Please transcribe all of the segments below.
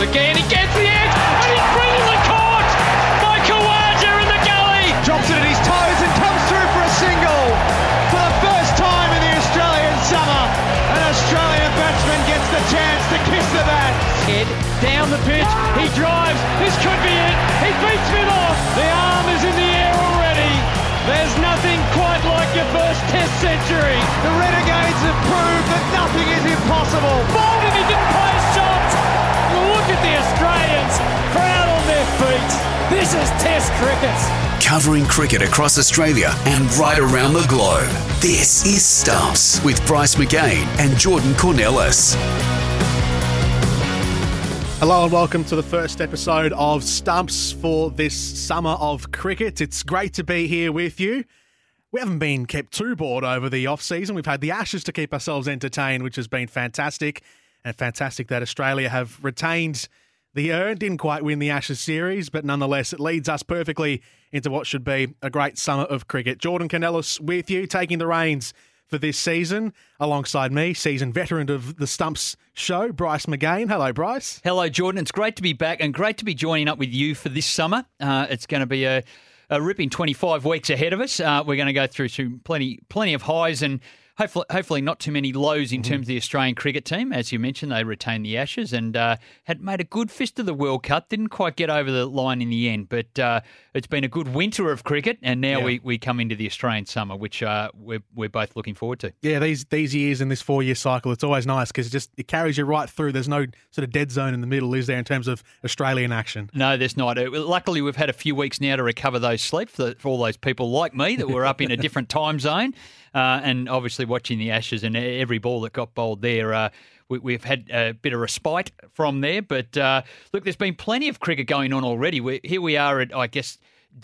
again. He gets the edge, and he's bringing the caught by Khawaja in the gully. Drops it at his toes and comes through for a single. For the first time in the Australian summer, an Australian batsman gets the chance to kiss the bat. Head down the pitch, he drives. This could be it. He beats Smith off. The arm is in the air already. There's nothing quite like your first Test century. The Renegades have proved that nothing is impossible. Bowled and he didn't play on their feet. This is Test cricket. Covering cricket across Australia and right around the globe. This is Stumps with Bryce McGain and Jordan Kounelis. Hello and welcome to the first episode of Stumps for this summer of cricket. It's great to be here with you. We haven't been kept too bored over the off season. We've had the Ashes to keep ourselves entertained, which has been fantastic. And fantastic that Australia have retained the urn. Didn't quite win the Ashes series, but nonetheless, it leads us perfectly into what should be a great summer of cricket. Jordan Kounelis with you, taking the reins for this season, alongside me, seasoned veteran of the Stumps show, Bryce McGain. Hello, Bryce. Hello, Jordan. It's great to be back and great to be joining up with you for this summer. Uh, it's going to be a, a ripping 25 weeks ahead of us. Uh, we're going to go through some plenty, plenty of highs and hopefully, hopefully not too many lows in terms of the Australian cricket team. As you mentioned, they retained the Ashes and uh, had made a good fist of the World Cup. Didn't quite get over the line in the end, but uh, it's been a good winter of cricket, and now Yeah. we, we come into the Australian summer, which uh, we're, we're both looking forward to. Yeah, these these years in this four year cycle, it's always nice because it just it carries you right through. There's no sort of dead zone in the middle, is there, in terms of Australian action? No, there's not. Uh, Luckily, we've had a few weeks now to recover those sleep for, for all those people like me that were up in a different time zone, uh, and obviously watching the Ashes and every ball that got bowled there. Uh, we, we've had a bit of respite from there, but uh, look, there's been plenty of cricket going on already. We, here we are at, I guess.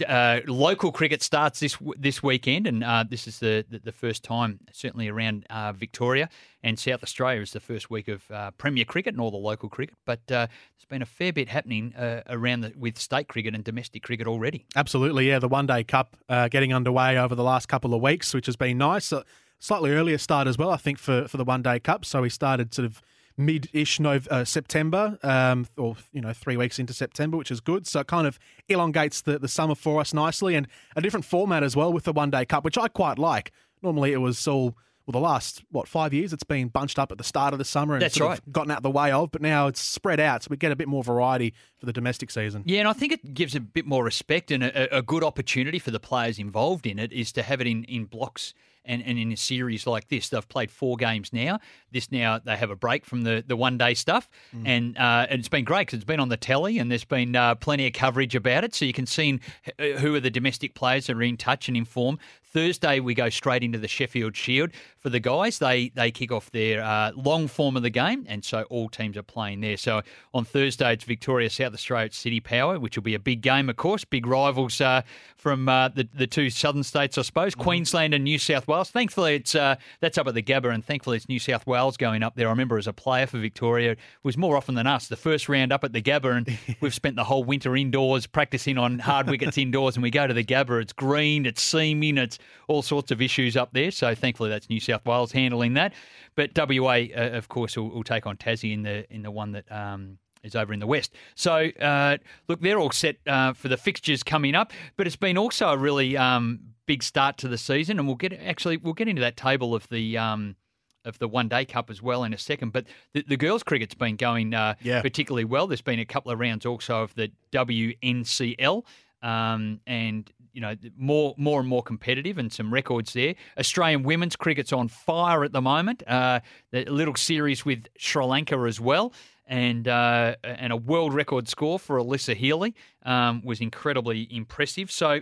Uh, local cricket starts this this weekend, and uh, this is the, the the first time, certainly around uh, Victoria and South Australia, is the first week of uh, Premier cricket and all the local cricket. But uh, there's been a fair bit happening uh, around the, with state cricket and domestic cricket already. Absolutely, yeah. The One Day Cup getting underway over the last couple of weeks, which has been nice. Slightly earlier start as well, I think, for, for the One Day Cup. So we started sort of mid-ish Nov- uh, September, um, or you know, three weeks into September, which is good. So it kind of elongates the, the summer for us nicely, and a different format as well with the One Day Cup, which I quite like. Normally, it was all. Well, the last what five years, it's been bunched up at the start of the summer and That's sort right. of gotten out the way of. But now it's spread out, so we get a bit more variety for the domestic season. Yeah, and I think it gives a bit more respect and a, a good opportunity for the players involved in it is to have it in, in blocks and, and in a series like this. They've played four games now. This now they have a break from the, the one day stuff, and uh, and it's been great because it's been on the telly and there's been uh, plenty of coverage about it, so you can see uh, who are the domestic players that are in touch and informed. Thursday we go straight into the Sheffield Shield for the guys. They they kick off their uh, long form of the game, and so all teams are playing there. So on Thursday it's Victoria South Australia CitiPower, which will be a big game, of course. Big rivals uh, from uh, the the two southern states, I suppose, Queensland and New South Wales. Thankfully, it's uh, that's up at the Gabba, and thankfully it's New South Wales going up there. I remember as a player for Victoria, it was more often than us. The first round up at the Gabba, and we've spent the whole winter indoors practicing on hard wickets indoors, and we go to the Gabba. It's green, it's seaming, it's all sorts of issues up there. So thankfully, that's New South Wales handling that. But WA, uh, of course, will, will take on Tassie in the in the one that. Um, is over in the west. So, uh, look, they're all set uh, for the fixtures coming up, but it's been also a really um, big start to the season, and we'll get actually we'll get into that table of the um, of the One Day Cup as well in a second. But the, the girls' cricket's been going uh, Yeah. particularly well. There's been a couple of rounds also of the WNCL, um, and you know more more and more competitive, and some records there. Australian women's cricket's on fire at the moment. Uh, the little series with Sri Lanka as well. And uh, and a world record score for Alyssa Healy um, was incredibly impressive. So,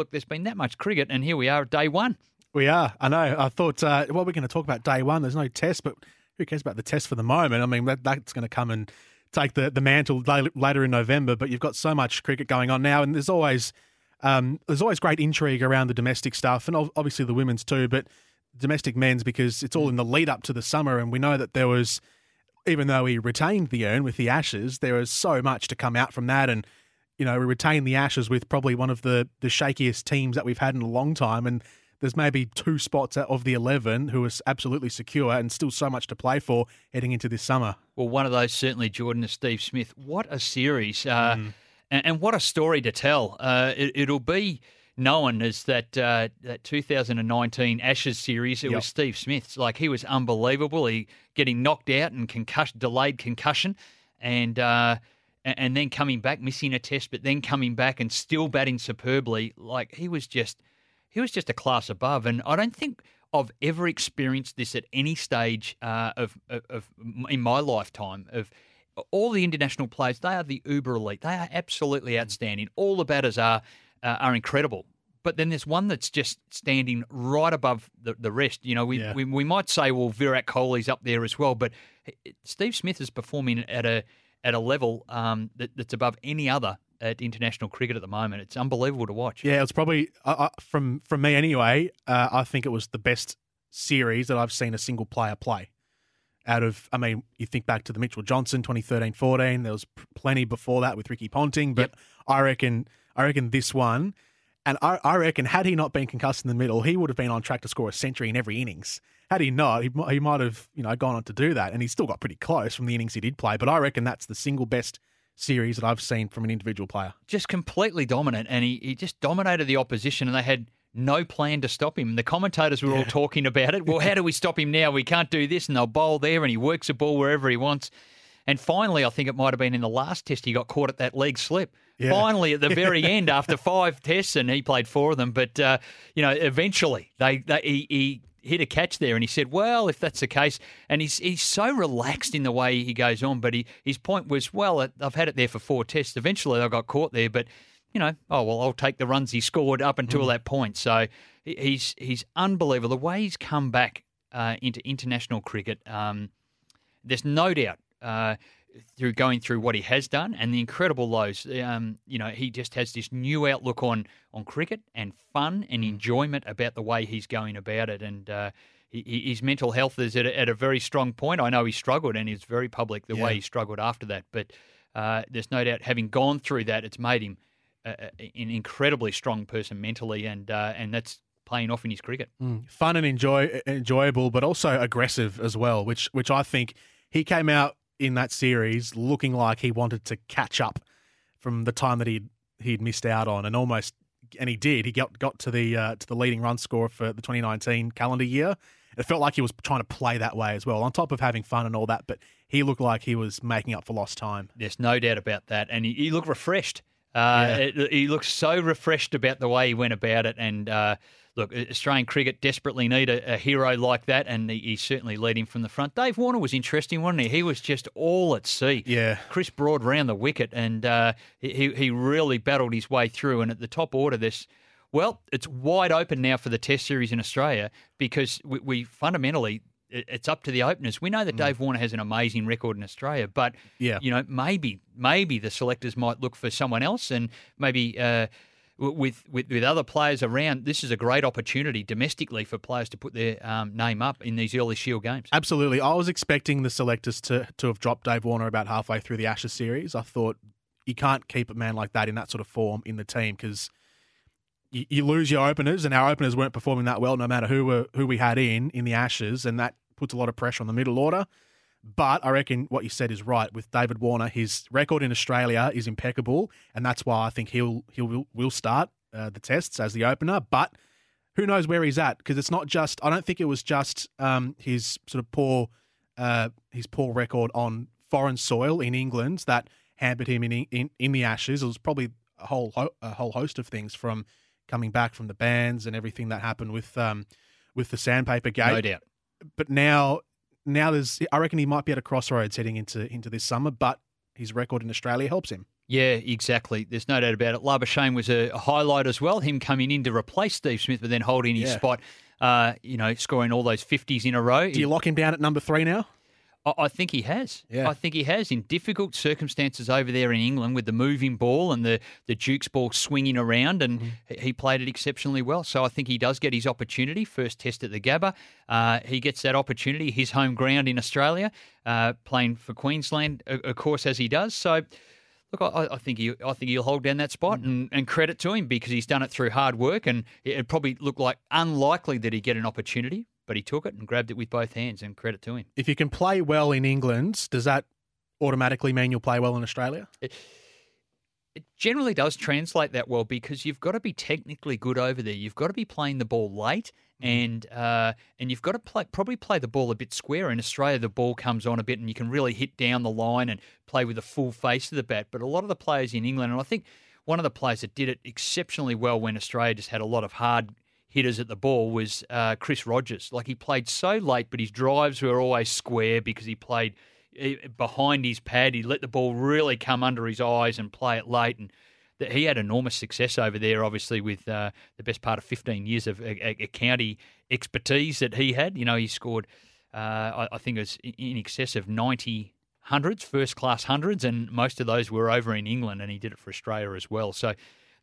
look, there's been that much cricket, and here we are at day one. We are. I know. I thought, uh, well, we're going to talk about day one. There's no test, but who cares about the test for the moment? I mean, that, that's going to come and take the, the mantle later in November. But you've got so much cricket going on now, and there's always um, there's always great intrigue around the domestic stuff, and obviously the women's too. But domestic men's because it's all in the lead up to the summer, and we know that there was, even though we retained the urn with the Ashes, there was so much to come out from that, and you know we retained the Ashes with probably one of the the shakiest teams that we've had in a long time, and there's maybe two spots out of the 11 who are absolutely secure and still so much to play for heading into this summer. Well, one of those certainly Jordan is Steve Smith. What a series, uh, mm. and, and, what a story to tell. Uh, it, will be known as that uh, that 2019 Ashes series. It yep. was Steve Smith's. Like he was unbelievable. He getting knocked out and concussion, delayed concussion, and uh, and then coming back, missing a test, but then coming back and still batting superbly. Like he was just he was just a class above. And I don't think I've ever experienced this at any stage uh, of, of, of in my lifetime of all the international players, they are the uber elite. They are absolutely outstanding. All the batters are uh, are incredible. But then there's one that's just standing right above the, the rest. You know, we, yeah. we, we might say, well, Virat Kohli's up there as well, but Steve Smith is performing at a at a level um, that, that's above any other at international cricket at the moment. It's unbelievable to watch. Yeah, it's probably uh, from from me anyway. Uh, I think it was the best series that I've seen a single player play. Out of, I mean, you think back to the Mitchell Johnson 2013-14. There was plenty before that with Ricky Ponting, but yep. I reckon, I reckon this one, and I, I reckon had he not been concussed in the middle, he would have been on track to score a century in every innings. Had he not, he, he might have, you know, gone on to do that, and he still got pretty close from the innings he did play. But I reckon that's the single best series that I've seen from an individual player. Just completely dominant, and he, he just dominated the opposition, and they had no plan to stop him. The commentators were yeah. all talking about it. Well, how do we stop him now? We can't do this, and they'll bowl there, and he works the ball wherever he wants. And finally, I think it might have been in the last test, he got caught at that leg slip. Yeah. Finally, at the very end, after five tests, and he played four of them, but uh, you know, eventually they, they he, he hit a catch there, and he said, "Well, if that's the case," and he's he's so relaxed in the way he goes on. But he, his point was, "Well, I've had it there for four tests. Eventually, I got caught there, but." You know, oh well, I'll take the runs he scored up until mm. that point. So he's he's unbelievable. The way he's come back uh, into international cricket, um, there's no doubt uh, through going through what he has done and the incredible lows. Um, you know, he just has this new outlook on on cricket and fun and mm. enjoyment about the way he's going about it. And uh, he, his mental health is at a, at a, very strong point. I know he struggled and it's very public the yeah. way he struggled after that. But uh, there's no doubt, having gone through that, it's made him an incredibly strong person mentally, and uh, and that's playing off in his cricket. Mm. Fun and enjoy enjoyable, but also aggressive as well, which which I think he came out in that series looking like he wanted to catch up from the time that he'd he'd missed out on, and almost and he did. He got got to the uh, to the leading run score for the 2019 calendar year. It felt like he was trying to play that way as well, on top of having fun and all that. But he looked like he was making up for lost time. There's no doubt about that, and he, he looked refreshed. Uh, yeah. it, he looked so refreshed about the way he went about it, and uh, look, Australian cricket desperately need a, a hero like that, and he, he's certainly him from the front. Dave Warner was interesting, wasn't he? He was just all at sea. Yeah. Chris Broad round the wicket, and uh, he he really battled his way through. And at the top order, this. Well, it's wide open now for the Test series in Australia because we, we fundamentally it's up to the openers. We know that mm. Dave Warner has an amazing record in Australia, but yeah. you know maybe maybe the selectors might look for someone else, and maybe uh, with, with, with other players around, this is a great opportunity domestically for players to put their um, name up in these early Shield games. Absolutely. I was expecting the selectors to, to have dropped Dave Warner about halfway through the Ashes series. I thought you can't keep a man like that in that sort of form in the team because you, you, lose your openers, and our openers weren't performing that well no matter who, were, who we had in in the Ashes, and that puts a lot of pressure on the middle order. But I reckon what you said is right with David Warner. His record in Australia is impeccable, and that's why I think he'll he'll will start uh, the tests as the opener. But who knows where he's at? Because it's not just. I don't think it was just um, his sort of poor uh, his poor record on foreign soil in England that hampered him in in, in the Ashes. It was probably a whole a whole host of things from coming back from the bans and everything that happened with um, with the sandpaper gate. No doubt. But now now there's I reckon he might be at a crossroads heading into into this summer, but his record in Australia helps him. Yeah, exactly. There's no doubt about it. Labuschagne was a, a highlight as well. Him coming in to replace Steve Smith, but then holding his yeah. spot. Uh, you know, scoring all those fifties in a row. Do you lock him down at number three now? I think he has. Yeah. I think he has in difficult circumstances over there in England with the moving ball and the, the Duke's ball swinging around, and mm-hmm. he played it exceptionally well. So I think he does get his opportunity. First test at the Gabba. Uh, he gets that opportunity, his home ground in Australia, uh, playing for Queensland, of course, as he does. So Look, I, I think he, I think he'll hold down that spot, and, and credit to him because he's done it through hard work, and it, it probably looked like unlikely that he'd get an opportunity, but he took it and grabbed it with both hands, and credit to him. If you can play well in England, does that automatically mean you'll play well in Australia? It, it generally does translate that well because you've got to be technically good over there. You've got to be playing the ball late, and uh, and you've got to play, probably play the ball a bit square. In Australia, the ball comes on a bit, and you can really hit down the line and play with a full face of the bat. But a lot of the players in England, and I think one of the players that did it exceptionally well when Australia just had a lot of hard hitters at the ball was uh, Chris Rogers. Like he played so late, but his drives were always square because he played eh, behind his pad. He let the ball really come under his eyes and play it late. And that he had enormous success over there, obviously, with uh, the best part of 15 years of a, a county expertise that he had. You know, he scored, uh, I, I, think it was in excess of 90 hundreds, first class hundreds, and most of those were over in England, and he did it for Australia as well. So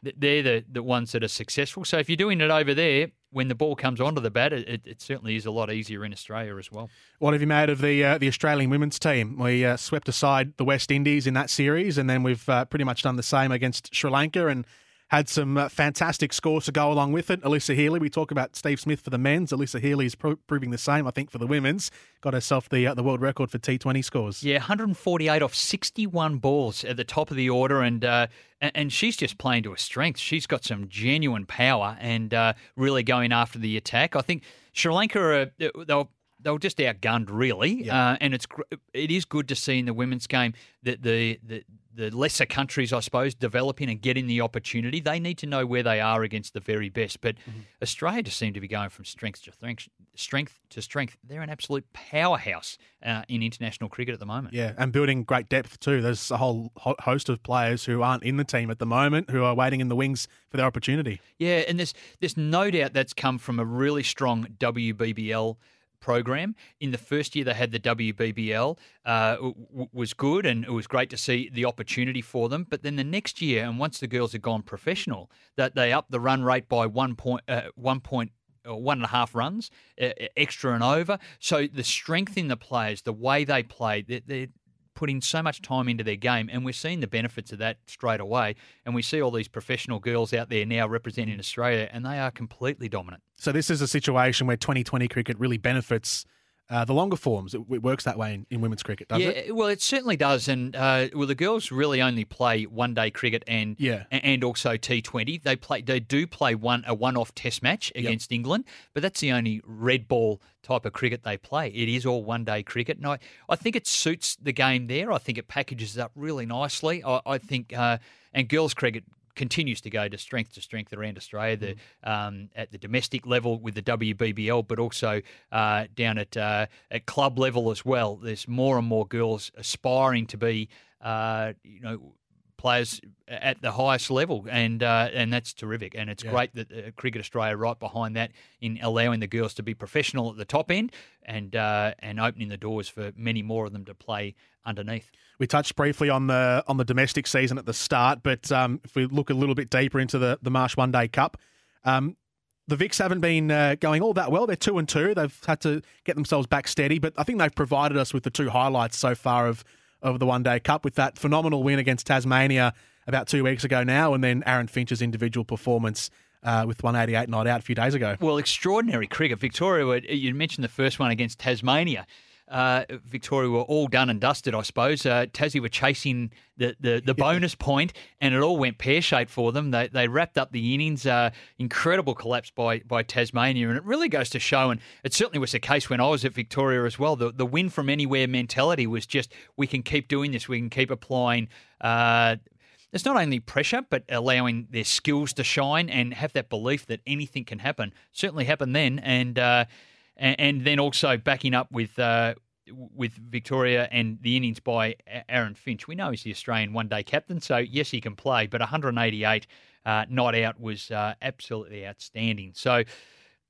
they're the, the ones that are successful. So if you're doing it over there, when the ball comes onto the bat, it, it certainly is a lot easier in Australia as well. What have you made of the uh, the Australian women's team? We uh, swept aside the West Indies in that series, and then we've uh, pretty much done the same against Sri Lanka and had some uh, fantastic scores to go along with it. Alyssa Healy, we talk about Steve Smith for the men's. Alyssa Healy is pro- proving the same, I think, for the women's. Got herself the uh, the world record for T20 scores. Yeah, 148 off 61 balls at the top of the order, and uh, and she's just playing to her strength. She's got some genuine power and uh, really going after the attack. I think Sri Lanka are they'll they were just outgunned, really. Yeah. Uh, and it's it is good to see in the women's game that the, the the lesser countries, I suppose, developing and getting the opportunity. They need to know where they are against the very best. But mm-hmm. Australia just seem to be going from strength to strength, strength to strength. They're an absolute powerhouse uh, in international cricket at the moment. Yeah, and building great depth too. There's a whole host of players who aren't in the team at the moment who are waiting in the wings for their opportunity. Yeah, and there's there's no doubt that's come from a really strong WBBL program. In the first year, they had the WBBL, uh, w- was good, and it was great to see the opportunity for them. But then the next year, and once the girls had gone professional, that they upped the run rate by one point, uh, one point one and a half runs uh, extra and over. So the strength in the players, the way they played, they're, they're, putting so much time into their game, and we're seeing the benefits of that straight away. And we see all these professional girls out there now representing Australia, and they are completely dominant. So this is a situation where 2020 cricket really benefits uh, the longer forms. It, it, works that way in, in women's cricket, does yeah, it? well, it certainly does. And uh, well, the girls really only play one day cricket and yeah. and also T20. They play they do play one a one off Test match against yep. England, but that's the only red ball type of cricket they play. It is all one day cricket, and I, I think it suits the game there. I think it packages it up really nicely. I, I think uh, and girls cricket continues to go to strength to strength around Australia, the, mm. um, at the domestic level with the WBBL, but also uh, down at uh, at club level as well. There's more and more girls aspiring to be, uh, you know, players at the highest level, and uh, and that's terrific. And it's yeah. great that uh, Cricket Australia right behind that in allowing the girls to be professional at the top end, and uh, and opening the doors for many more of them to play underneath. We touched briefly on the on the domestic season at the start, but um, if we look a little bit deeper into the the Marsh One Day Cup. Um, the Vics haven't been uh, going all that well. They're two and two. They've had to get themselves back steady, but I think they've provided us with the two highlights so far of of the One Day Cup with that phenomenal win against Tasmania about two weeks ago now, and then Aaron Finch's individual performance. Uh, with 188 not out a few days ago. Well, extraordinary cricket. Victoria, you mentioned the first one against Tasmania. Uh, Victoria were all done and dusted, I suppose. Uh, Tassie were chasing the, the, the bonus point, and it all went pear shaped for them. They, they wrapped up the innings. Uh, incredible collapse by, by Tasmania, and it really goes to show, and it certainly was the case when I was at Victoria as well. The, the win from anywhere mentality was just we can keep doing this, we can keep applying. Uh, it's not only pressure, but allowing their skills to shine and have that belief that anything can happen. Certainly happened then, and uh, and, and then also backing up with uh, with Victoria and the innings by Aaron Finch. We know he's the Australian one day captain, so yes, he can play, but 188 uh, not out was uh, absolutely outstanding. So.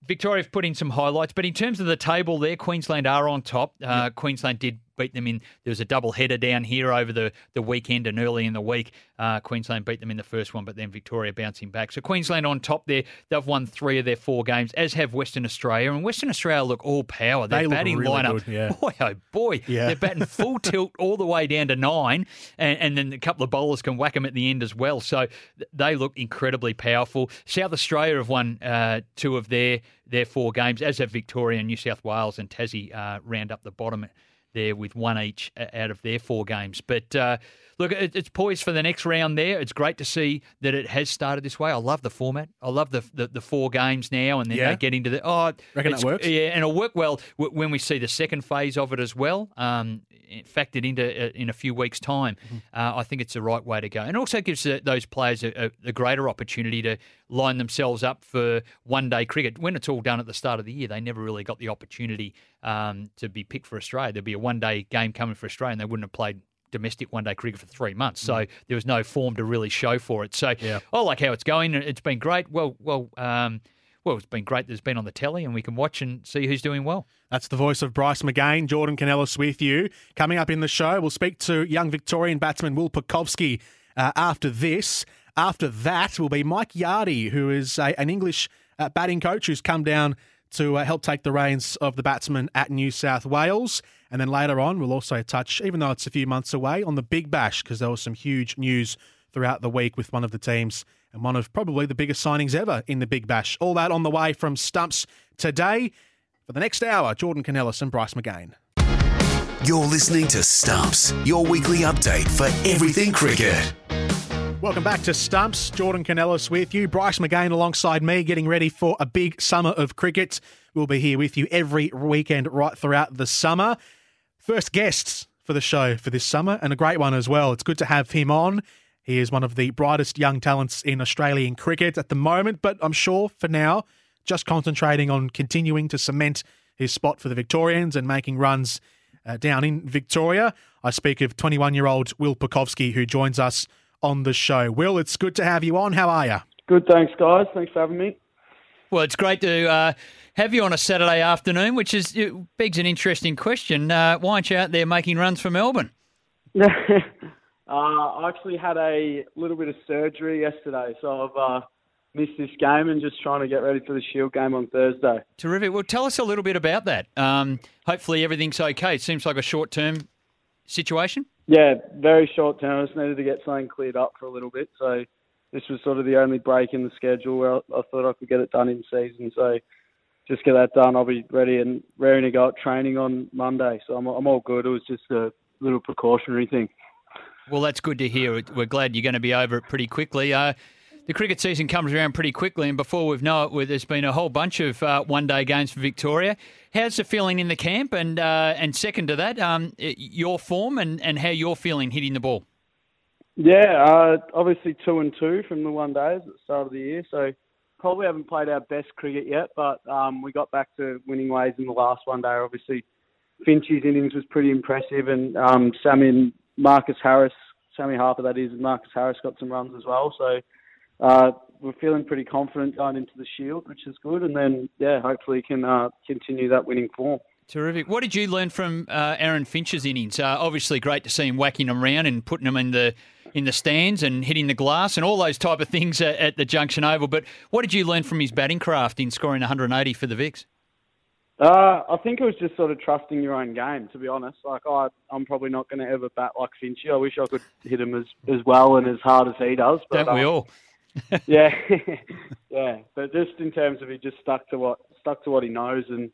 Victoria have put in some highlights, but in terms of the table there, Queensland are on top. Uh, yep. Queensland did beat them in. There was a double header down here over the, the weekend and early in the week. Uh, Queensland beat them in the first one, but then Victoria bouncing back. So Queensland on top there. They've won three of their four games, as have Western Australia. And Western Australia look all power. Their They batting really lineup, good, yeah. boy oh boy, Yeah. they're batting full tilt all the way down to nine, and, and then a couple of bowlers can whack them at the end as well. So they look incredibly powerful. South Australia have won uh, two of their their four games, as have Victoria, and New South Wales, and Tassie uh, round up the bottom there with one each uh, out of their four games. But uh, look, it's poised for the next round there. It's great to see that it has started this way. I love the format. I love the the, the four games now, and then Yeah. they get into the oh, Reckon that works? Yeah, and it'll work well when we see the second phase of it as well. Um, factored into uh, in a few weeks' time, Mm-hmm. uh, I think it's the right way to go, and also gives uh, those players a, a, greater opportunity to line themselves up for one-day cricket. When it's all done at the start of the year, they never really got the opportunity um, to be picked for Australia. There'd be a one-day game coming for Australia, and they wouldn't have played domestic one day cricket for three months. So there was no form to really show for it. So Mm. Yeah. I like how it's going. It's been great. Well, well, um, well, it's been great that it's been on the telly and we can watch and see who's doing well. That's the voice of Bryce McGain. Jordan Kounelis with you. Coming up in the show, we'll speak to young Victorian batsman Will Pucovski uh, after this. After that will be Mike Yardy, who is a, an English uh, batting coach who's come down to uh, help take the reins of the batsman at New South Wales. And then later on, we'll also touch, even though it's a few months away, on the Big Bash, because there was some huge news throughout the week with one of the teams and one of probably the biggest signings ever in the Big Bash. All that on the way from Stumps today. For the next hour, Jordan Kounelis and Bryce McGain. You're listening to Stumps, your weekly update for everything cricket. Welcome back to Stumps. Jordan Kounelis with you. Bryce McGain alongside me, getting ready for a big summer of cricket. We'll be here with you every weekend right throughout the summer. First guests for the show for this summer, and a great one as well. It's good to have him on. He is one of the brightest young talents in Australian cricket at the moment, but I'm sure for now, just concentrating on continuing to cement his spot for the Victorians and making runs uh, down in Victoria. I speak of 21 year old Will Pucovski, who joins us on the show. Will, it's good to have you on. How are you? Good, thanks, guys. Thanks for having me. Well, it's great to uh, have you on a Saturday afternoon, which is it begs an interesting question. Uh, why aren't you out there making runs for Melbourne? uh, I actually had a little bit of surgery yesterday, so I've uh, missed this game and just trying to get ready for the Shield game on Thursday. Terrific. Well, tell us a little bit about that. Um, hopefully, everything's okay. It seems like a short term situation. Yeah, very short term. I just needed to get something cleared up for a little bit, so this was sort of the only break in the schedule where I, I thought I could get it done in season. So just get that done. I'll be ready and raring to go at training on Monday. So I'm, I'm all good. It was just a little precautionary thing. Well, that's good to hear. We're glad you're going to be over it pretty quickly. Uh, the cricket season comes around pretty quickly, and before we've know it, there's been a whole bunch of uh, one-day games for Victoria. How's the feeling in the camp? And uh, and second to that, um, your form and, and how you're feeling hitting the ball. Yeah, uh, obviously two and two from the one days at the start of the year, so probably haven't played our best cricket yet, but um, we got back to winning ways in the last one day. Obviously, Finchie's innings was pretty impressive, and um, Sammy and Marcus Harris, Sammy Harper that is, Marcus Harris got some runs as well. So uh, we're feeling pretty confident going into the Shield, which is good, and then yeah, hopefully can uh, continue that winning form. Terrific. What did you learn from uh, Aaron Finch's innings? Uh, obviously, great to see him whacking them around and putting them in the in the stands and hitting the glass and all those type of things at, at the Junction Oval. But what did you learn from his batting craft in scoring 180 for the Vics? Uh, I think it was just sort of trusting your own game, to be honest. Like I, I'm probably not going to ever bat like Finchie. I wish I could hit him as, as well and as hard as he does. But, Don't we um, all? Yeah, yeah. But just in terms of he just stuck to what stuck to what he knows, and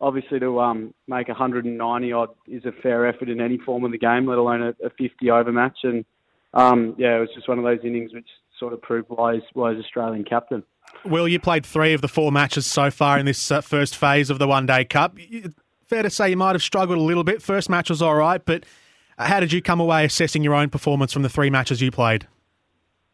obviously to um, make 190 odd is a fair effort in any form of the game, let alone a, a 50 over match. And um, yeah, it was just one of those innings which sort of proved why he's, why he's Australian captain. Will, you played three of the four matches so far in this uh, first phase of the One Day Cup. Fair to say you might have struggled a little bit. First match was all right, but uh, how did you come away assessing your own performance from the three matches you played?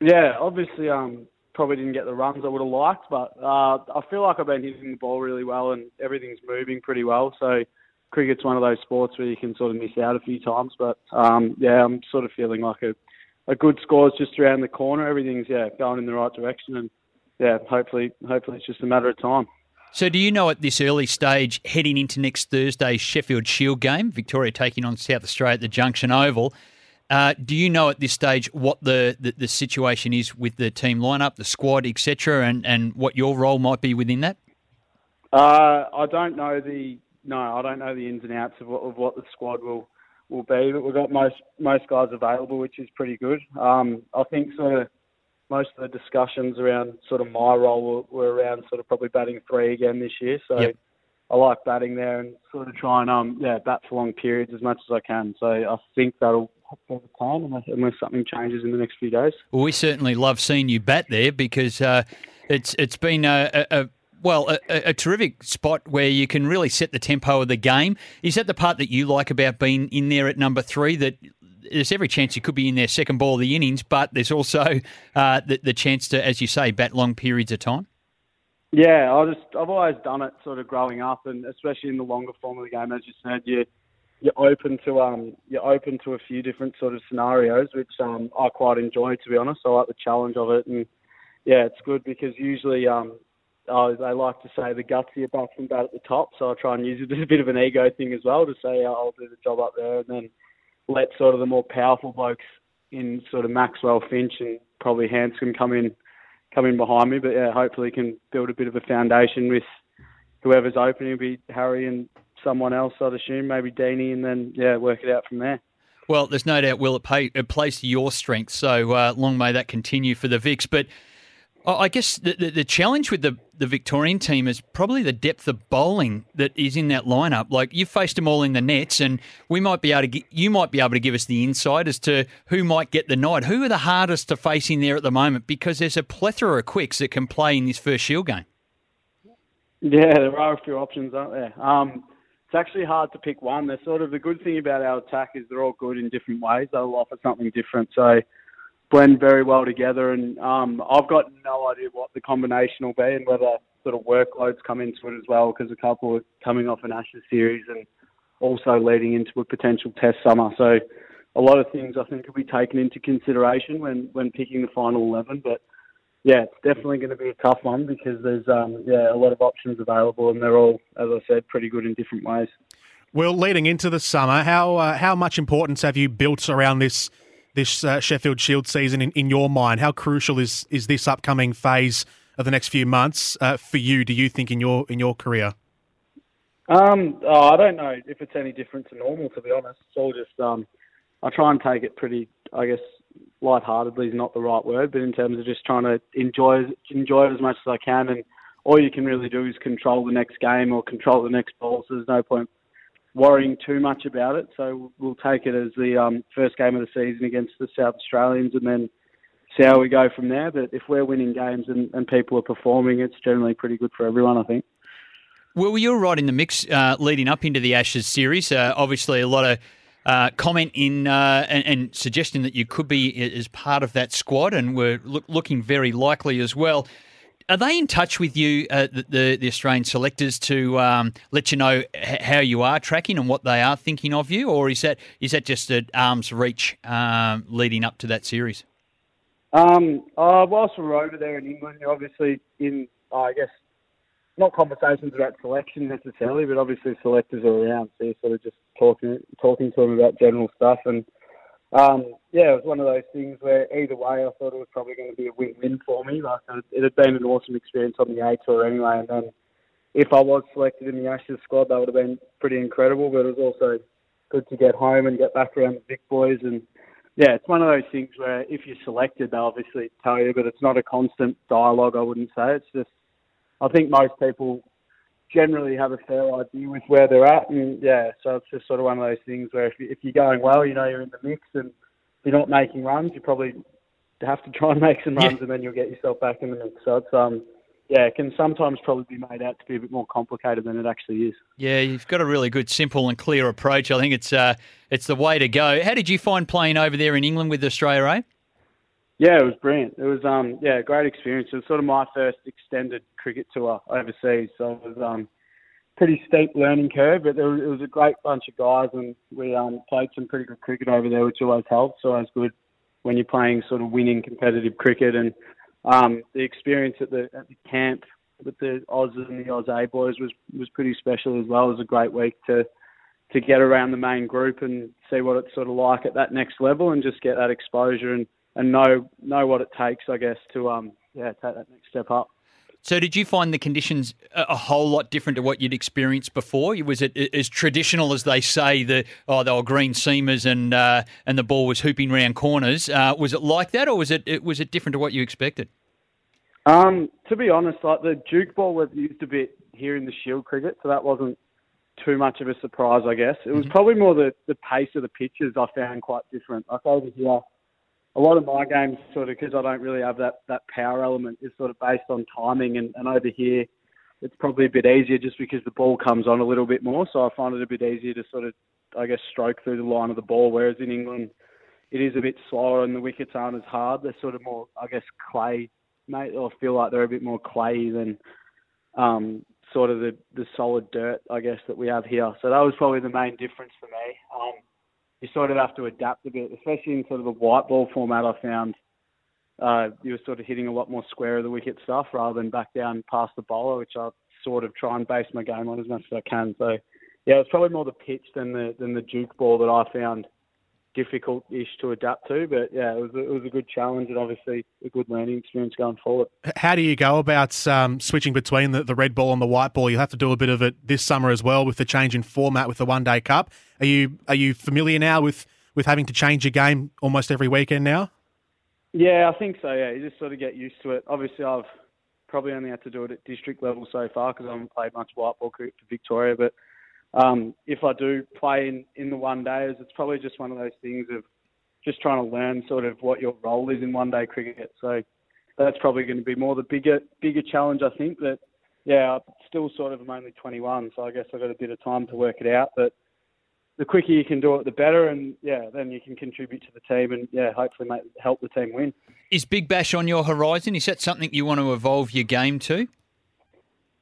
Yeah, obviously, um, probably didn't get the runs I would have liked, but uh, I feel like I've been hitting the ball really well and everything's moving pretty well. So cricket's one of those sports where you can sort of miss out a few times, but um, yeah, I'm sort of feeling like a, a good score's just around the corner. Everything's yeah going in the right direction, and yeah, hopefully, hopefully it's just a matter of time. So, do you know at this early stage, heading into next Thursday's Sheffield Shield game, Victoria taking on South Australia at the Junction Oval, uh, do you know at this stage what the, the, the, situation is with the team lineup, the squad, etc., and, and what your role might be within that? Uh, I don't know the no, I don't know the ins and outs of what, of what the squad will will be, but we've got most most guys available, which is pretty good. Um, I think sort of most of the discussions around sort of my role were, were around sort of probably batting three again this year. So yep. I like batting there and sort of try and um yeah bat for long periods as much as I can. So I think that'll over time unless, unless something changes in the next few days. Well, we certainly love seeing you bat there because uh, it's it's been a, a, a well, a, a, terrific spot where you can really set the tempo of the game. Is that the part that you like about being in there at number three? That there's every chance you could be in there second ball of the innings, but there's also uh, the, the chance to, as you say, bat long periods of time. Yeah, I just I've always done it sort of growing up, and especially in the longer form of the game, as you said, you you're open to um you're open to a few different sort of scenarios, which um I quite enjoy to be honest. I like the challenge of it, and yeah, it's good because usually um oh, they like to say the gutsier batsman bat at the top, so I try and use it as a bit of an ego thing as well to say oh, I'll do the job up there, and then let sort of the more powerful blokes in sort of Maxwell, Finch, and probably Handscomb come in come in behind me. But yeah, hopefully can build a bit of a foundation with whoever's opening. Be Harry and someone else, I'd assume, maybe Deanie, and then yeah, work it out from there. Well, there's no doubt will it, pay, it to your strength. So uh, long may that continue for the Vics. But I guess the, the, the, challenge with the, the Victorian team is probably the depth of bowling that is in that lineup. Like you've faced them all in the nets, and we might be able to get, you might be able to give us the insight as to who might get the nod. Who are the hardest to face in there at the moment? Because there's a plethora of quicks that can play in this first Shield game. Yeah, there are a few options, aren't there? Um, it's actually hard to pick one. They're sort of the good thing about our attack is they're all good in different ways. They'll offer something different. So blend very well together. And um, I've got no idea what the combination will be and whether sort of workloads come into it as well because a couple are coming off an Ashes series and also leading into a potential Test summer. So a lot of things I think will be taken into consideration when when picking the final eleven. But yeah, it's definitely going to be a tough one because there's um, yeah a lot of options available and they're all, as I said, pretty good in different ways. Well, leading into the summer, how uh, how much importance have you built around this this uh, Sheffield Shield season in, in your mind? How crucial is is this upcoming phase of the next few months uh, for you? Do you think in your in your career? Um, oh, I don't know if it's any different to normal. To be honest, it's all just um, I try and take it pretty. I guess lightheartedly is not the right word, but in terms of just trying to enjoy enjoy it as much as I can, and all you can really do is control the next game or control the next ball. So there's no point worrying too much about it. So we'll take it as the um, first game of the season against the South Australians, and then see how we go from there. But if we're winning games and, and people are performing, it's generally pretty good for everyone, I think. Well, you were right in the mix uh, leading up into the Ashes series. Uh, obviously, a lot of uh, comment in uh, and, and, suggesting that you could be as part of that squad, and we're look, looking very likely as well are they in touch with you, uh, the, the Australian selectors, to um, let you know h- how you are tracking and what they are thinking of you, or is that is that just at arm's reach um, leading up to that series? Um, uh, whilst we are over there in England, obviously in, uh, I guess, not conversations about selection necessarily, but obviously selectors are around, so you're sort of just talking talking to them about general stuff and um, yeah, it was one of those things where either way, I thought it was probably going to be a win-win for me. Like it had been an awesome experience on the A tour anyway, and then if I was selected in the Ashes squad, that would have been pretty incredible. But it was also good to get home and get back around the big boys. And yeah, it's one of those things where if you're selected, they'll obviously tell you, but it's not a constant dialogue. I wouldn't say it's just. I think most people generally have a fair idea with where they're at. And yeah, so it's just sort of one of those things where if, you, if you're going well, you know you're in the mix, and if you're not making runs, you probably have to try and make some runs, yeah. and then you'll get yourself back in the mix. So it's um. Yeah, it can sometimes probably be made out to be a bit more complicated than it actually is. Yeah, you've got a really good, simple and clear approach. I think it's uh, it's the way to go. How did you find playing over there in England with Australia, eh? Yeah, it was brilliant. It was um yeah, great experience. It was sort of my first extended cricket tour overseas, so it was um pretty steep learning curve, but there was, it was a great bunch of guys, and we um played some pretty good cricket over there, which always helps. So it was good when you're playing sort of winning competitive cricket, and um the experience at the at the camp with the Oz and the Oz A boys was was pretty special as well. It was a great week to to get around the main group and see what it's sort of like at that next level and just get that exposure and, and know know what it takes, I guess, to um yeah take that next step up. So, did you find the conditions a whole lot different to what you'd experienced before? Was it as traditional as they say? The oh, they were green seamers and uh, and the ball was hooping round corners. Uh, was it like that, or was it was it different to what you expected? Um, to be honest, like the Duke ball was used a bit here in the Shield cricket, so that wasn't too much of a surprise, I guess. It was mm-hmm. probably more the, the pace of the pitches I found quite different. Like over here, a lot of my games, sort of, because I don't really have that, that power element, is sort of based on timing. And, and over here, it's probably a bit easier just because the ball comes on a little bit more. So I find it a bit easier to sort of, I guess, stroke through the line of the ball. Whereas in England, it is a bit slower and the wickets aren't as hard. They're sort of more, I guess, clay, mate. I feel like they're a bit more clay than um, sort of the, the solid dirt, I guess, that we have here. So that was probably the main difference for me. Um, you sort of have to adapt a bit, especially in sort of the white ball format. I found uh, you were sort of hitting a lot more square of the wicket stuff rather than back down past the bowler, which I sort of try and base my game on as much as I can. So yeah, it's probably more the pitch than the than the Duke ball that I found difficult-ish to adapt to. But yeah, it was a, it was a good challenge and obviously a good learning experience going forward. How do you go about um, switching between the, the red ball and the white ball? You'll have to do a bit of it this summer as well with the change in format with the One Day Cup. Are you are you familiar now with with having to change your game almost every weekend now? Yeah, I think so. Yeah, you just sort of get used to it. Obviously, I've probably only had to do it at district level so far because I haven't played much white ball cricket for Victoria, but um, if I do play in, in the one days, it's probably just one of those things of just trying to learn sort of what your role is in one day cricket. So that's probably going to be more the bigger bigger challenge, I think. That yeah, I still sort of am only 21, so I guess I've got a bit of time to work it out. But the quicker you can do it, the better, and yeah, then you can contribute to the team, and yeah, hopefully make, help the team win. Is Big Bash on your horizon? Is that something you want to evolve your game to?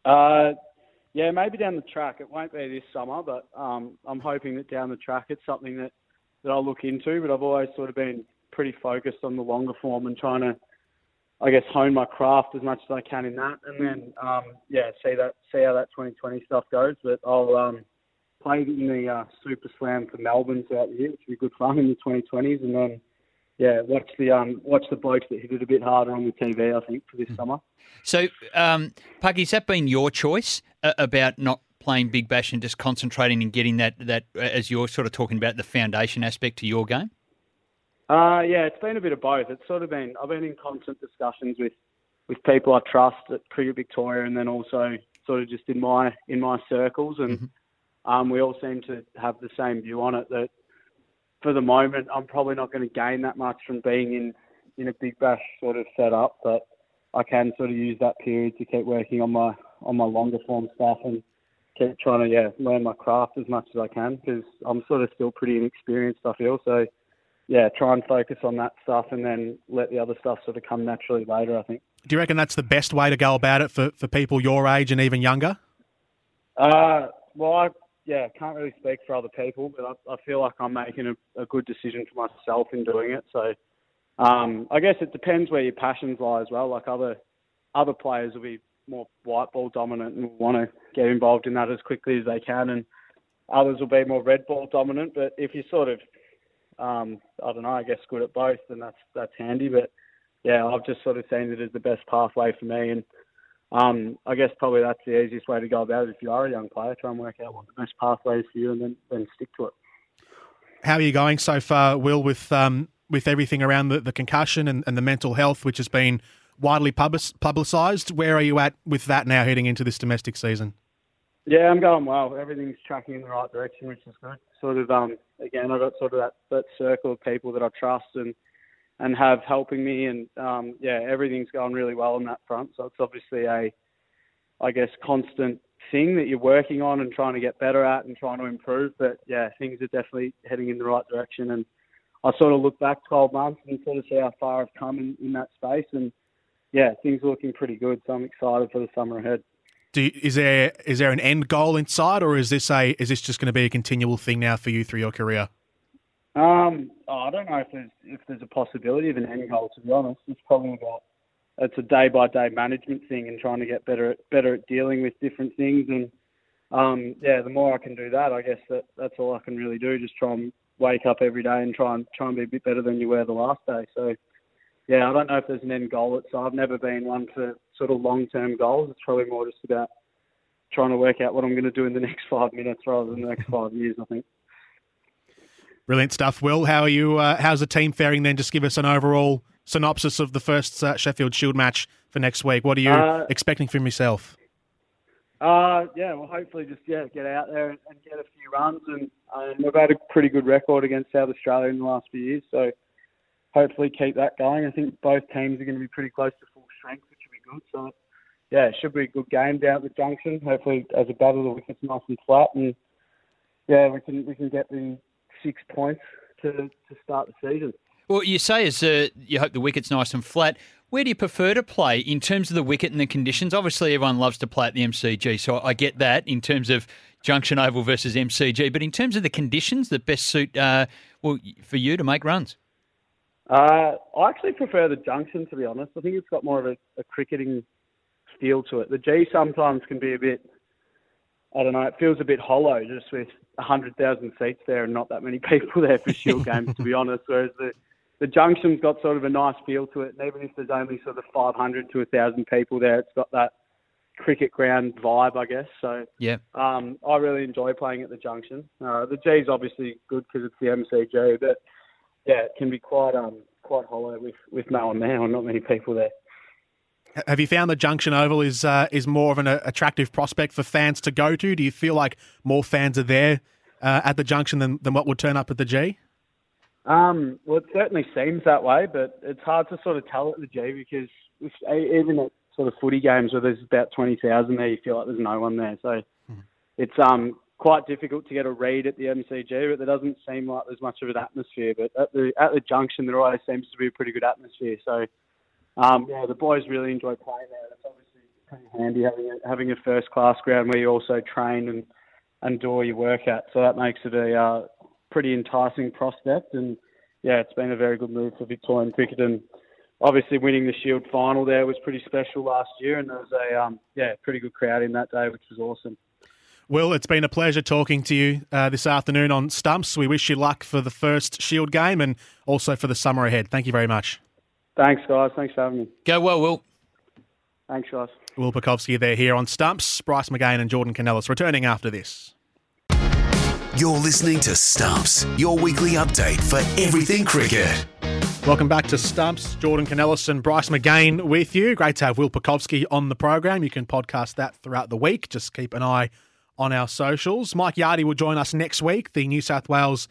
Uh, yeah, maybe down the track. It won't be this summer, but um, I'm hoping that down the track it's something that, that I'll look into. But I've always sort of been pretty focused on the longer form and trying to, I guess, hone my craft as much as I can in that, and then um, yeah, see that see how that 2020 stuff goes. But I'll um, play in the uh, Super Slam for Melbourne throughout the year, which will be good fun in the 2020s, and then yeah, watch the um, watch the blokes that hit it a bit harder on the TV. I think for this mm. summer. So, um, Puggy, has that been your choice uh, about not playing Big Bash and just concentrating and getting that that as you're sort of talking about the foundation aspect to your game? Uh, yeah, it's been a bit of both. It's sort of been I've been in constant discussions with with people I trust at Cricket Victoria, and then also sort of just in my in my circles, and mm-hmm. um, we all seem to have the same view on it that for the moment, I'm probably not going to gain that much from being in in a big bash sort of setup, but I can sort of use that period to keep working on my on my longer form stuff and keep trying to yeah learn my craft as much as I can because I'm sort of still pretty inexperienced. I feel so. Yeah, try and focus on that stuff and then let the other stuff sort of come naturally later. I think. Do you reckon that's the best way to go about it for, for people your age and even younger? Uh, well, I yeah, can't really speak for other people, but I, I feel like I'm making a, a, good decision for myself in doing it. So um, I guess it depends where your passions lie as well. Like other other players will be more white ball dominant and want to get involved in that as quickly as they can, and others will be more red ball dominant. But if you're sort of um, I don't know, I guess good at both, then that's that's handy. But yeah, I've just sort of seen it as the best pathway for me, and um, I guess probably that's the easiest way to go about it if you are a young player. Try and work out what the best pathway is for you and then, then stick to it. How are you going so far, Will, with um, with everything around the, the concussion and, and the mental health, which has been widely publicised? Where are you at with that now heading into this domestic season? Yeah, I'm going well. Everything's tracking in the right direction, which is good. Sort of, um, again, I've got sort of that, that circle of people that I trust and – and have helping me. And um, yeah, everything's going really well on that front. So it's obviously a, I guess, constant thing that you're working on and trying to get better at and trying to improve. But yeah, things are definitely heading in the right direction. And I sort of look back 12 months and sort of see how far I've come in, in that space. And yeah, things are looking pretty good. So I'm excited for the summer ahead. You, is there is there an end goal inside, or is this a is this just going to be a continual thing now for you through your career? Um, oh, I don't know if there's if there's a possibility of an end goal. To be honest, it's probably about it's a day by day management thing and trying to get better at better at dealing with different things. And um, yeah, the more I can do that, I guess that that's all I can really do. Just try and wake up every day and try and try and be a bit better than you were the last day. So yeah, I don't know if there's an end goal. So I've never been one for sort of long term goals. It's probably more just about trying to work out what I'm going to do in the next five minutes rather than the next five years. I think. Brilliant stuff, Will. How are you? Uh, how's the team faring? Then, just give us an overall synopsis of the first uh, Sheffield Shield match for next week. What are you uh, expecting from yourself? Uh, yeah, well, hopefully just yeah get out there and, and get a few runs, and um, we've had a pretty good record against South Australia in the last few years, so hopefully keep that going. I think both teams are going to be pretty close to full strength, which will be good. So yeah, it should be a good game down at the junction. Hopefully, as a battle, the wicket's nice and flat, and yeah, we can we can get the six points to to start the season. Well, you say as uh, you hope the wicket's nice and flat. Where do you prefer to play in terms of the wicket and the conditions? Obviously, everyone loves to play at the MCG, so I get that in terms of Junction Oval versus MCG. But in terms of the conditions that best suit uh, well for you to make runs, uh, I actually prefer the Junction to be honest. I think it's got more of a, a cricketing feel to it. The G sometimes can be a bit, I don't know, it feels a bit hollow just with 100,000 seats there and not that many people there for Shield games, to be honest. Whereas the the junction's got sort of a nice feel to it, and even if there's only sort of 500 to 1,000 people there, it's got that cricket ground vibe, I guess. So yeah, um, I really enjoy playing at the junction. Uh, the G is obviously good because it's the MCG, but yeah, it can be quite um quite hollow with with no one there and not many people there. Have you found the Junction Oval is uh, is more of an uh, attractive prospect for fans to go to? Do you feel like more fans are there uh, at the Junction than, than what would turn up at the G? Um, well, it certainly seems that way, but it's hard to sort of tell at the G because if, even at sort of footy games where there's about 20,000 there, you feel like there's no one there. So mm. it's um, quite difficult to get a read at the MCG, but there doesn't seem like there's much of an atmosphere. But at the at the junction, there always seems to be a pretty good atmosphere. So um, yeah, the boys really enjoy playing there. It's obviously pretty handy having a, having a first class ground where you also train and and do all your work at. So that makes it a uh, pretty enticing prospect. And yeah, it's been a very good move for Victorian cricket. And obviously, winning the Shield final there was pretty special last year, and there was a um, yeah pretty good crowd in that day, which was awesome. Will, it's been a pleasure talking to you uh, this afternoon on Stumps. We wish you luck for the first Shield game and also for the summer ahead. Thank you very much. Thanks, guys. Thanks for having me. Go well, Will. Thanks, guys. Will Pucovski there here on Stumps. Bryce McGain and Jordan Kounelis returning after this. You're listening to Stumps, your weekly update for everything cricket. Welcome back to Stumps. Jordan Kounelis and Bryce McGain with you. Great to have Will Pucovski on the program. You can podcast that throughout the week. Just keep an eye on our socials. Mike Yardy will join us next week, the New South Wales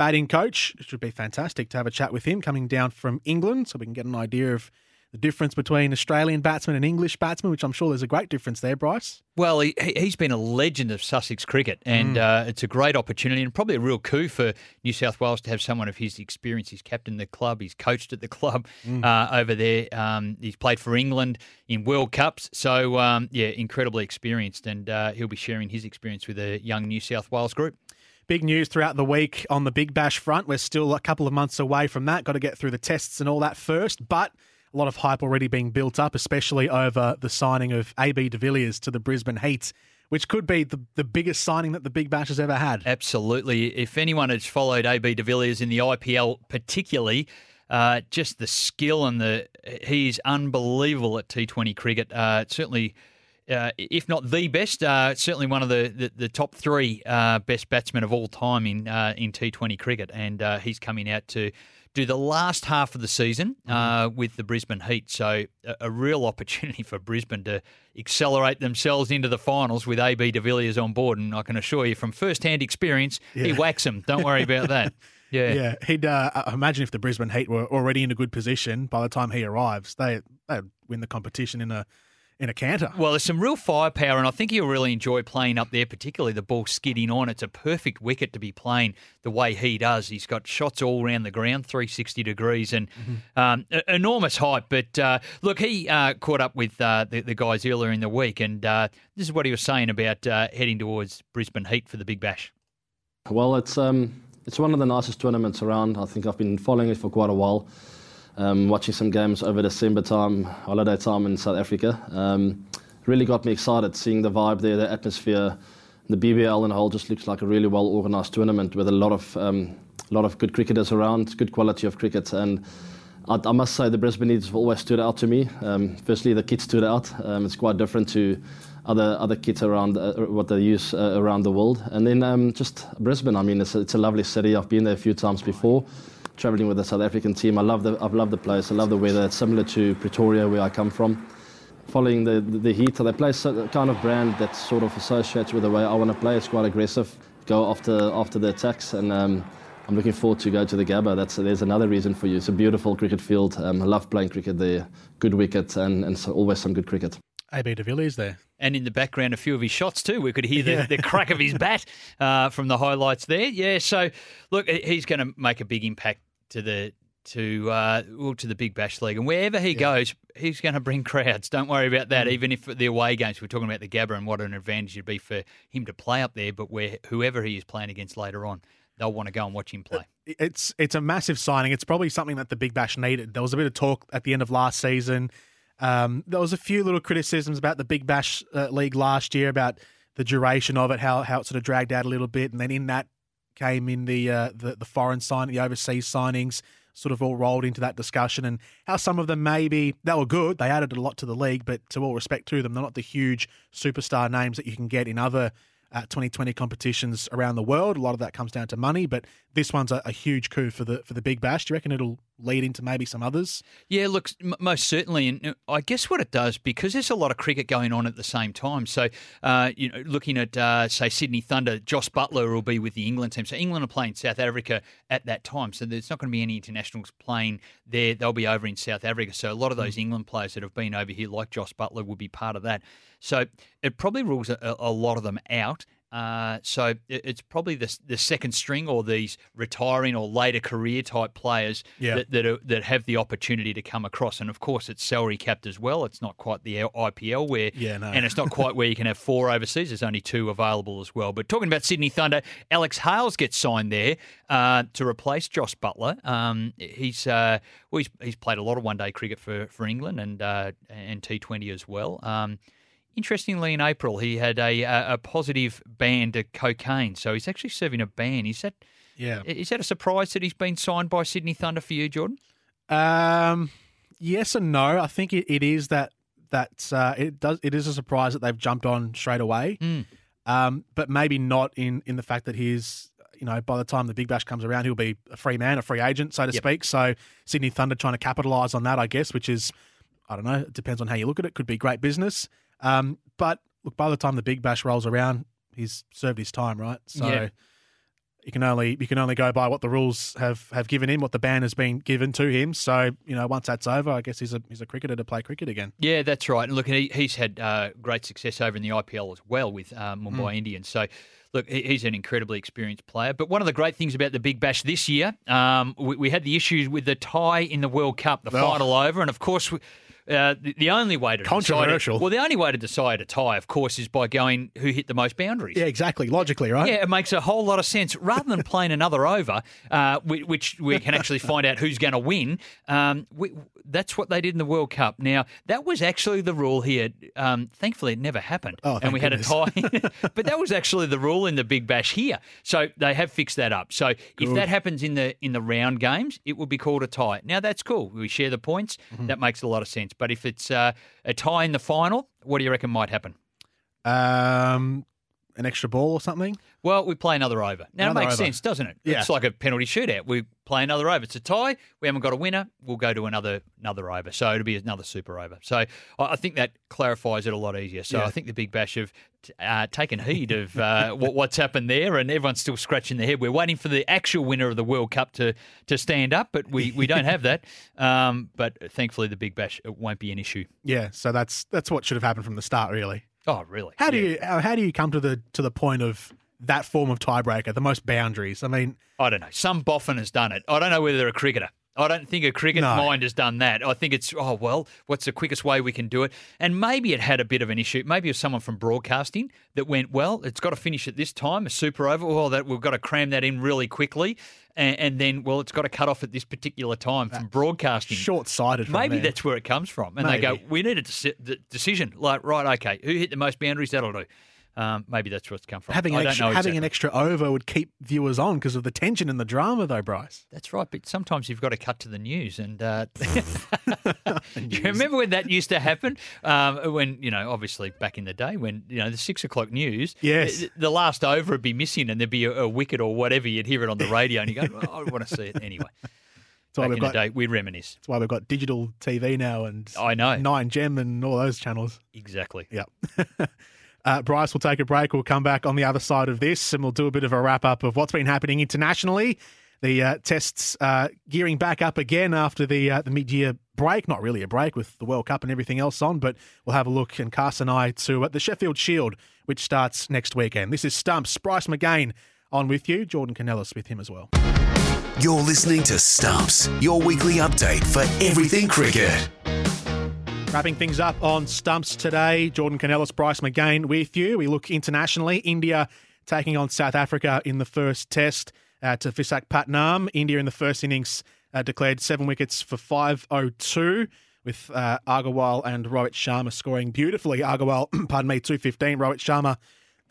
batting coach. It should be fantastic to have a chat with him coming down from England so we can get an idea of the difference between Australian batsmen and English batsmen, which I'm sure there's a great difference there, Bryce. Well, he, he's been a legend of Sussex cricket, and mm. uh, it's a great opportunity and probably a real coup for New South Wales to have someone of his experience. He's captained the club, he's coached at the club mm. uh, over there, um, he's played for England in World Cups. So, um, yeah, incredibly experienced, and uh, he'll be sharing his experience with a young New South Wales group. Big news throughout the week on the Big Bash front. We're still a couple of months away from that. Got to get through the tests and all that first, but a lot of hype already being built up, especially over the signing of AB de Villiers to the Brisbane Heat, which could be the, the biggest signing that the Big Bash has ever had. Absolutely. If anyone has followed AB de Villiers in the IPL, particularly, uh, just the skill and the he's unbelievable at T20 cricket. Uh, certainly. Uh, if not the best, uh, certainly one of the, the, the top three uh, best batsmen of all time in uh, in T20 cricket, and uh, he's coming out to do the last half of the season mm-hmm. uh, with the Brisbane Heat. So a, a, real opportunity for Brisbane to accelerate themselves into the finals with AB de Villiers on board. And I can assure you from first-hand experience, yeah. he whacks them. Don't worry about that. Yeah, yeah. He'd uh, imagine if the Brisbane Heat were already in a good position by the time he arrives, they they win the competition in a in a canter. Well, there's some real firepower, and I think he'll really enjoy playing up there, particularly the ball skidding on. It's a perfect wicket to be playing the way he does. He's got shots all around the ground, 360 degrees, and mm-hmm. um, enormous height. But uh, look, he uh, caught up with uh, the, the, guys earlier in the week, and uh, this is what he was saying about uh, heading towards Brisbane Heat for the Big Bash. Well, it's um, it's one of the nicest tournaments around. I think I've been following it for quite a while. Um, watching some games over December time, holiday time in South Africa. Um, really got me excited seeing the vibe there, the atmosphere. The BBL in whole just looks like a really well organised tournament with a lot of um, lot of good cricketers around, good quality of cricket, and I, I must say the Brisbaneans have always stood out to me. Um, firstly, the kits stood out. Um, it's quite different to other other kits around uh, what they use uh, around the world, and then um, just Brisbane. I mean, it's a, it's a lovely city. I've been there a few times before traveling with the South African team. I love the I've loved the place. I love the weather. It's similar to Pretoria, where I come from. Following the the, the heat, they play a kind of brand that sort of associates with the way I want to play. It's quite aggressive, go after after the attacks, and um, I'm looking forward to go to the Gabba. That's there's another reason for you. It's a beautiful cricket field. Um, I love playing cricket there. Good wicket and and so always some good cricket. AB de Villiers there. And in the background, a few of his shots too. We could hear the, yeah. the crack of his bat uh, from the highlights there. Yeah, so look, he's going to make a big impact to the to uh, well, to the Big Bash League, and wherever he yeah. goes, he's going to bring crowds. Don't worry about that. Mm. Even if the away games, we're talking about the Gabba and what an advantage it'd be for him to play up there. But where whoever he is playing against later on, they'll want to go and watch him play. It's it's a massive signing. It's probably something that the Big Bash needed. There was a bit of talk at the end of last season. Um, there was a few little criticisms about the Big Bash uh, League last year about the duration of it, how how it sort of dragged out a little bit, and then in that came in the uh, the, the foreign sign, the overseas signings, sort of all rolled into that discussion, and how some of them maybe they were good, they added a lot to the league, but to all respect to them, they're not the huge superstar names that you can get in other uh, 2020 competitions around the world. A lot of that comes down to money, but this one's a, a, huge coup for the for the Big Bash. Do you reckon it'll lead into maybe some others? Yeah, look, m- most certainly, and uh, I guess what it does because there's a lot of cricket going on at the same time. So, uh, you know, looking at uh, say Sydney Thunder, Jos Buttler will be with the England team. So England are playing South Africa at that time. So there's not going to be any internationals playing there. They'll be over in South Africa. So a lot of those mm. England players that have been over here, like Jos Buttler, will be part of that. So it probably rules a, a lot of them out. Uh, so it's probably the, the second string or these retiring or later career type players yeah. that that, are, that, have the opportunity to come across. And of course, it's salary capped as well. It's not quite the IPL where, yeah, no. and it's not quite where you can have four overseas. There's only two available as well. But talking about Sydney Thunder, Alex Hales gets signed there uh, to replace Josh Buttler. Um, he's uh, well, he's, he's played a lot of one day cricket for for England and uh, and T20 as well. Um, Interestingly, in April, he had a, a, positive ban to cocaine, so he's actually serving a ban. Is that yeah? Is that a surprise that he's been signed by Sydney Thunder for you, Jordan? Um, yes and no. I think it, it is that that uh, it does. It is a surprise that they've jumped on straight away, mm. um, but maybe not in in the fact that he's you know, by the time the Big Bash comes around, he'll be a free man, a free agent, so to yep. speak. So Sydney Thunder trying to capitalise on that, I guess, which is, I don't know, it depends on how you look at it. Could be great business. Um, but look, by the time the Big Bash rolls around, he's served his time, right? So yeah. you can only you can only go by what the rules have, have given him, what the ban has been given to him. So you know, once that's over, I guess he's a he's a cricketer to play cricket again. Yeah, that's right. And look, he, he's had uh, great success over in the IPL as well with uh, Mumbai mm. Indians. So look, he's an incredibly experienced player. But one of the great things about the Big Bash this year, um, we, we, had the issues with the tie in the World Cup, the oh. final over, and of course. We, uh, the, the, only way to controversial. Decide, well, the only way to decide a tie, of course, is by going who hit the most boundaries. Yeah, exactly. Logically, right? Yeah, it makes a whole lot of sense. Rather than playing another over, uh, which we can actually find out who's going to win. Um, we, that's what they did in the World Cup. Now that was actually the rule here. Um, thankfully, it never happened, oh, and we goodness. had a tie. but that was actually the rule in the Big Bash here. So they have fixed that up. So Good. if that happens in the in the round games, it will be called a tie. Now that's cool. We share the points. Mm-hmm. That makes a lot of sense. But if it's uh, a tie in the final, what do you reckon might happen? Um, an extra ball or something? Well, we play another over. Now another it makes over. sense, doesn't it? Yeah. It's like a penalty shootout. We play another over. It's a tie. We haven't got a winner. We'll go to another another over. So it'll be another super over. So I think that clarifies it a lot easier. So yeah. I think the Big Bash have uh, taken heed of uh, what, what's happened there, and everyone's still scratching their head. We're waiting for the actual winner of the World Cup to to stand up, but we, we don't have that. Um, but thankfully, the Big Bash it won't be an issue. Yeah. So that's that's what should have happened from the start, really. Oh, really? How do yeah. you uh, how do you come to the to the point of that form of tiebreaker, the most boundaries? I mean, I don't know. Some boffin has done it. I don't know whether they're a cricketer. I don't think a cricket No. mind has done that. I think it's, oh, well, what's the quickest way we can do it? And maybe it had a bit of an issue. Maybe it was someone from broadcasting that went, well, it's got to finish at this time, a super over. Well, that we've got to cram that in really quickly. And, and then, well, it's got to cut off at this particular time from broadcasting. Short sighted. Maybe that's where it comes from. And they go, we need a the decision. Like, right, okay, who hit the most boundaries? That'll do. Um, maybe that's where it's come from. having I an don't extra, having an extra over would keep viewers on because of the tension and the drama, though, Bryce. That's right, but sometimes you've got to cut to the news. And uh, you remember when that used to happen? Um, when you know, obviously back in the day, when you know the six o'clock news, Yes. the, the last over would be missing, and there'd be a, a wicket or whatever. You'd hear it on the radio, and you go, well, "I want to see it anyway." That's why Back we've in the got. day, we reminisce. That's why we've got digital TV now and I know Nine Gem and all those channels. exactly. Yep. uh, Bryce will take a break. We'll come back on the other side of this and we'll do a bit of a wrap up of what's been happening internationally. The uh, tests uh, gearing back up again after the uh, the mid year break. Not really a break with the World Cup and everything else on, but we'll have a look and cast an eye to uh, the Sheffield Shield, which starts next weekend. This is Stumps. Bryce McGain on with you. Jordan Kounelis with him as well. You're listening to Stumps, your weekly update for everything cricket. Wrapping things up on Stumps today, Jordan Kounelis, Bryce McGain with you. We look internationally. India taking on South Africa in the first test uh, to Visakhapatnam. India in the first innings uh, declared seven wickets for 502 with uh, Agarwal and Rohit Sharma scoring beautifully. Agarwal, pardon me, 215. Rohit Sharma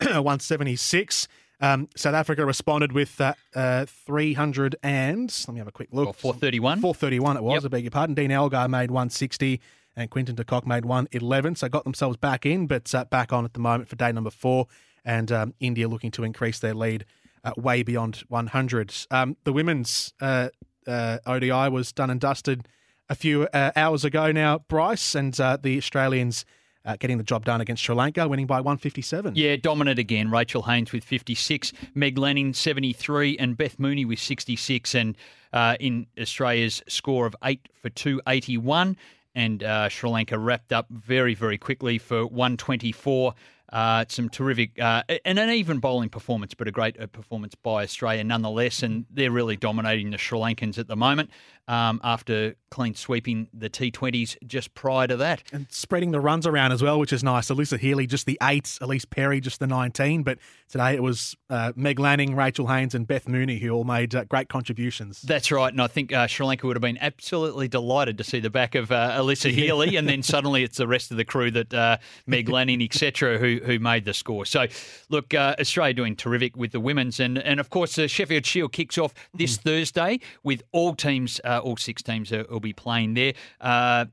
176. Um, South Africa responded with uh, uh, 300 and, let me have a quick look. Or 431. 431 it was, Yep. I beg your pardon. Dean Elgar made 160 and Quinton de Kock made one 11. So got themselves back in, but uh, back on at the moment for day number four. And um, India looking to increase their lead uh, way beyond 100. Um, the women's uh, uh, ODI was done and dusted a few uh, hours ago now, Bryce, and uh, the Australians uh, getting the job done against Sri Lanka, winning by 157. Yeah, dominant again. Rachel Haynes with 56, Meg Lanning 73, and Beth Mooney with 66. And uh, in Australia's score of 8 for 281. And uh, Sri Lanka wrapped up very, very quickly for 124. Uh, some terrific uh, and an even bowling performance, but a great uh, performance by Australia nonetheless. And they're really dominating the Sri Lankans at the moment um, after clean sweeping the T20s just prior to that. and spreading the runs around as well, which is nice. Alyssa Healy just the eight, Ellyse Perry just the 19. But today it was uh, Meg Lanning, Rachel Haynes, and Beth Mooney who all made uh, great contributions. That's right, and I think uh, Sri Lanka would have been absolutely delighted to see the back of uh, Alyssa Healy, and then suddenly it's the rest of the crew that uh, Meg Lanning, etc., who who made the score. So, look, uh, Australia doing terrific with the women's, and and of course the Sheffield Shield kicks off this Thursday with all teams, uh, all six teams uh, will be playing there. Uh,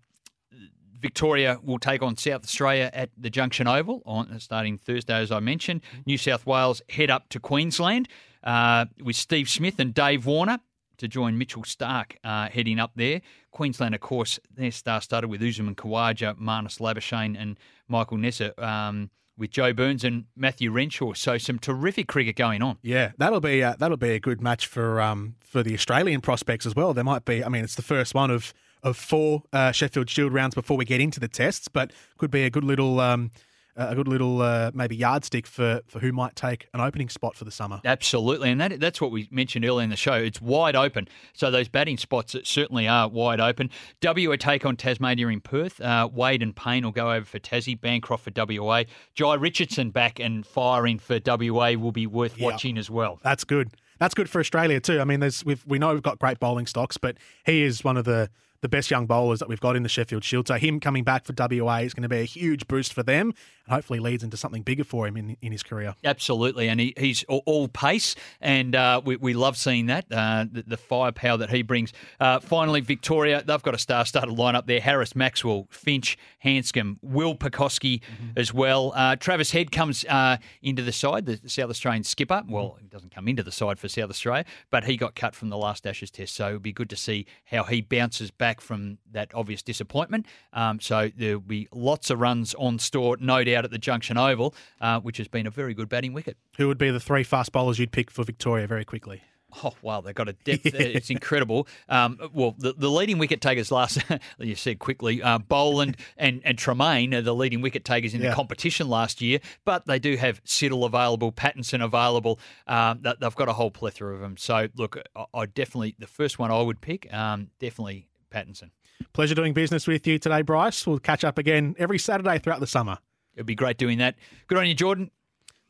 Victoria will take on South Australia at the Junction Oval on starting Thursday, as I mentioned. New South Wales head up to Queensland uh, with Steve Smith and Dave Warner to join Mitchell Starc uh, heading up there. Queensland, of course, their star started with Usman Khawaja, Marnus Labuschagne, and Michael Neser. Um, with Joe Burns and Matthew Renshaw, so some terrific cricket going on. Yeah, that'll be uh, that'll be a good match for um for the Australian prospects as well. There might be, I mean, it's the first one of of four uh, Sheffield Shield rounds before we get into the tests, but could be a good little um a good little uh, maybe yardstick for for who might take an opening spot for the summer. Absolutely, and that, that's what we mentioned earlier in the show. It's wide open, so those batting spots certainly are wide open. WA take on Tasmania in Perth. Uh, Wade and Paine will go over for Tassie. Bancroft for WA. Jhye Richardson back and firing for WA will be worth Yeah. watching as well. That's good. That's good for Australia too. I mean, there's we've, we know we've got great bowling stocks, but he is one of the the best young bowlers that we've got in the Sheffield Shield. So him coming back for WA is going to be a huge boost for them, and hopefully leads into something bigger for him in in his career. Absolutely, and he, he's all, pace, and uh, we, we love seeing that uh, the, the firepower that he brings. Uh, finally, Victoria, they've got a star-started lineup there: Harris, Maxwell, Finch, Handscomb, Will Pucovski as well. Uh, Travis Head comes uh, into the side, the South Australian skipper. Well, he doesn't come into the side for South Australia, but he got cut from the last Ashes Test, so it'll be good to see how he bounces back from that obvious disappointment. Um, so there'll be lots of runs on store, no doubt, at the Junction Oval, uh, which has been a very good batting wicket. Who would be the three fast bowlers you'd pick for Victoria very quickly? Oh wow, they've got a depth. Yeah. It's incredible. Um, well, the, the leading wicket takers last, you said quickly, uh, Boland and and Tremain are the leading wicket takers in yeah. the competition last year. But they do have Siddle available, Pattinson available. Um, they've got a whole plethora of them. So look, I, I definitely the first one I would pick, um, definitely Pattinson. Pleasure doing business with you today, Bryce. We'll catch up again every Saturday throughout the summer. It'd be great doing that. Good on you, Jordan.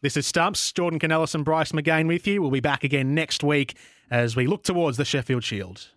This is Stumps. Jordan Kounelis and Bryce McGain with you. We'll be back again next week as we look towards the Sheffield Shield.